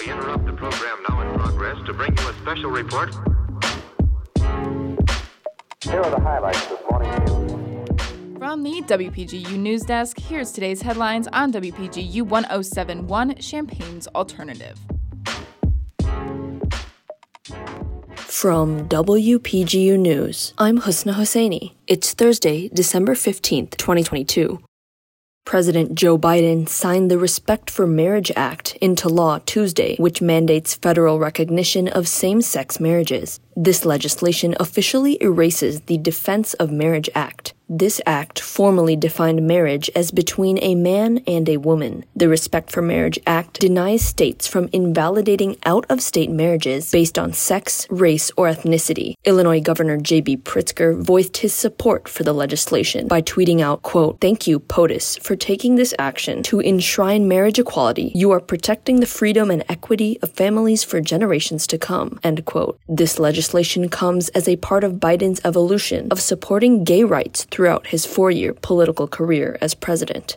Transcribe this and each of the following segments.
We interrupt the program now in progress to bring you a special report. Here are the highlights this morning's news. From the WPGU News Desk, here's today's headlines on WPGU 1071 Champaign's Alternative. From WPGU News, I'm Husna Hosseini. It's Thursday, December 15th, 2022. President Joe Biden signed the Respect for Marriage Act into law Tuesday, which mandates federal recognition of same sex marriages. This legislation officially erases the Defense of Marriage Act. This act formally defined marriage as between a man and a woman. The Respect for Marriage Act denies states from invalidating out of state marriages based on sex, race, or ethnicity. Illinois Governor J.B. Pritzker voiced his support for the legislation by tweeting out, quote, Thank you, POTUS, for taking this action to enshrine marriage equality. You are protecting the freedom and equity of families for generations to come, end quote. This legislation comes as a part of Biden's evolution of supporting gay rights throughout his four year political career as president.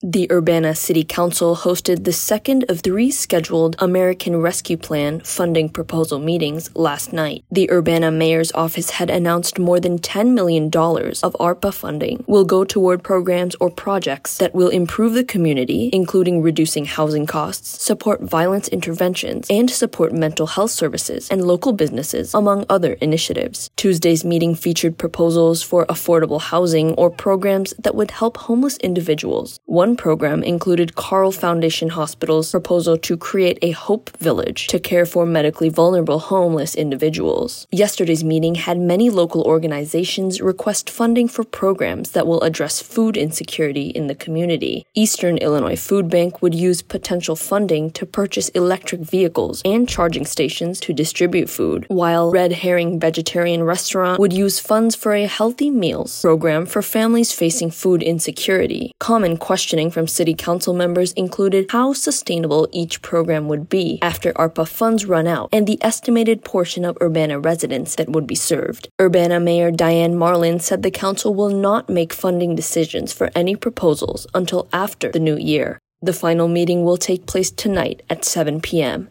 The Urbana City Council hosted the second of three scheduled American Rescue Plan funding proposal meetings last night. The Urbana Mayor's Office had announced more than $10 million of ARPA funding will go toward programs or projects that will improve the community, including reducing housing costs, support violence interventions, and support mental health services and local businesses, among other initiatives. Tuesday's meeting featured proposals for affordable housing or programs that would help homeless individuals. One program included Carle Foundation Hospital's proposal to create a Hope Village to care for medically vulnerable homeless individuals. Yesterday's meeting had many local organizations request funding for programs that will address food insecurity in the community. Eastern Illinois Food Bank would use potential funding to purchase electric vehicles and charging stations to distribute food, while Red Herring Vegetarian Restaurant would use funds for a healthy meals program for families facing food insecurity. Common questioning from city council members included how sustainable each program would be after ARPA funds run out and the estimated portion of Urbana residents that would be served. Urbana Mayor Diane Marlin said the council will not make funding decisions for any proposals until after the new year. The final meeting will take place tonight at 7 p.m.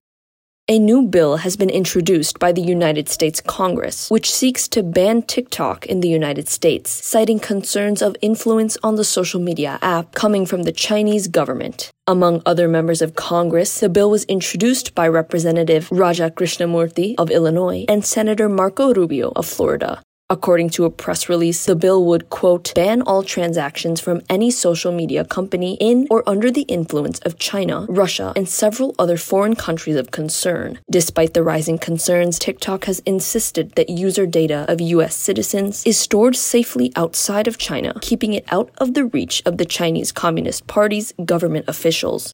A new bill has been introduced by the United States Congress, which seeks to ban TikTok in the United States, citing concerns of influence on the social media app coming from the Chinese government. Among other members of Congress, the bill was introduced by Representative Raja Krishnamoorthi of Illinois and Senator Marco Rubio of Florida. According to a press release, the bill would, quote, ban all transactions from any social media company in or under the influence of China, Russia, and several other foreign countries of concern. Despite the rising concerns, TikTok has insisted that user data of U.S. citizens is stored safely outside of China, keeping it out of the reach of the Chinese Communist Party's government officials.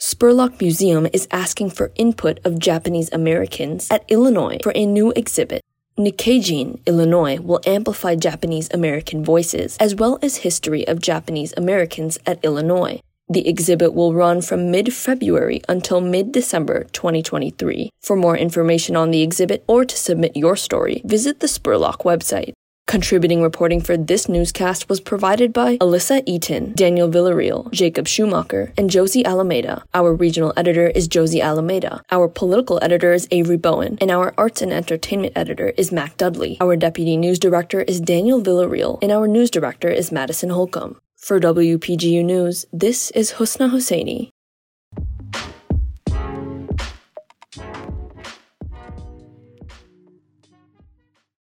Spurlock Museum is asking for input of Japanese Americans at Illinois for a new exhibit. Nikkeijin, Illinois will amplify Japanese American voices as well as history of Japanese Americans at Illinois. The exhibit will run from mid February until mid December 2023. For more information on the exhibit or to submit your story, visit the Spurlock website. Contributing reporting for this newscast was provided by Alyssa Eaton, Daniel Villarreal, Jacob Schumacher, and Josie Alameda. Our regional editor is Josie Alameda. Our political editor is Avery Bowen, and our arts and entertainment editor is Mac Dudley. Our deputy news director is Daniel Villarreal, and our news director is Madison Holcomb. For WPGU News, this is Husna Hosseini.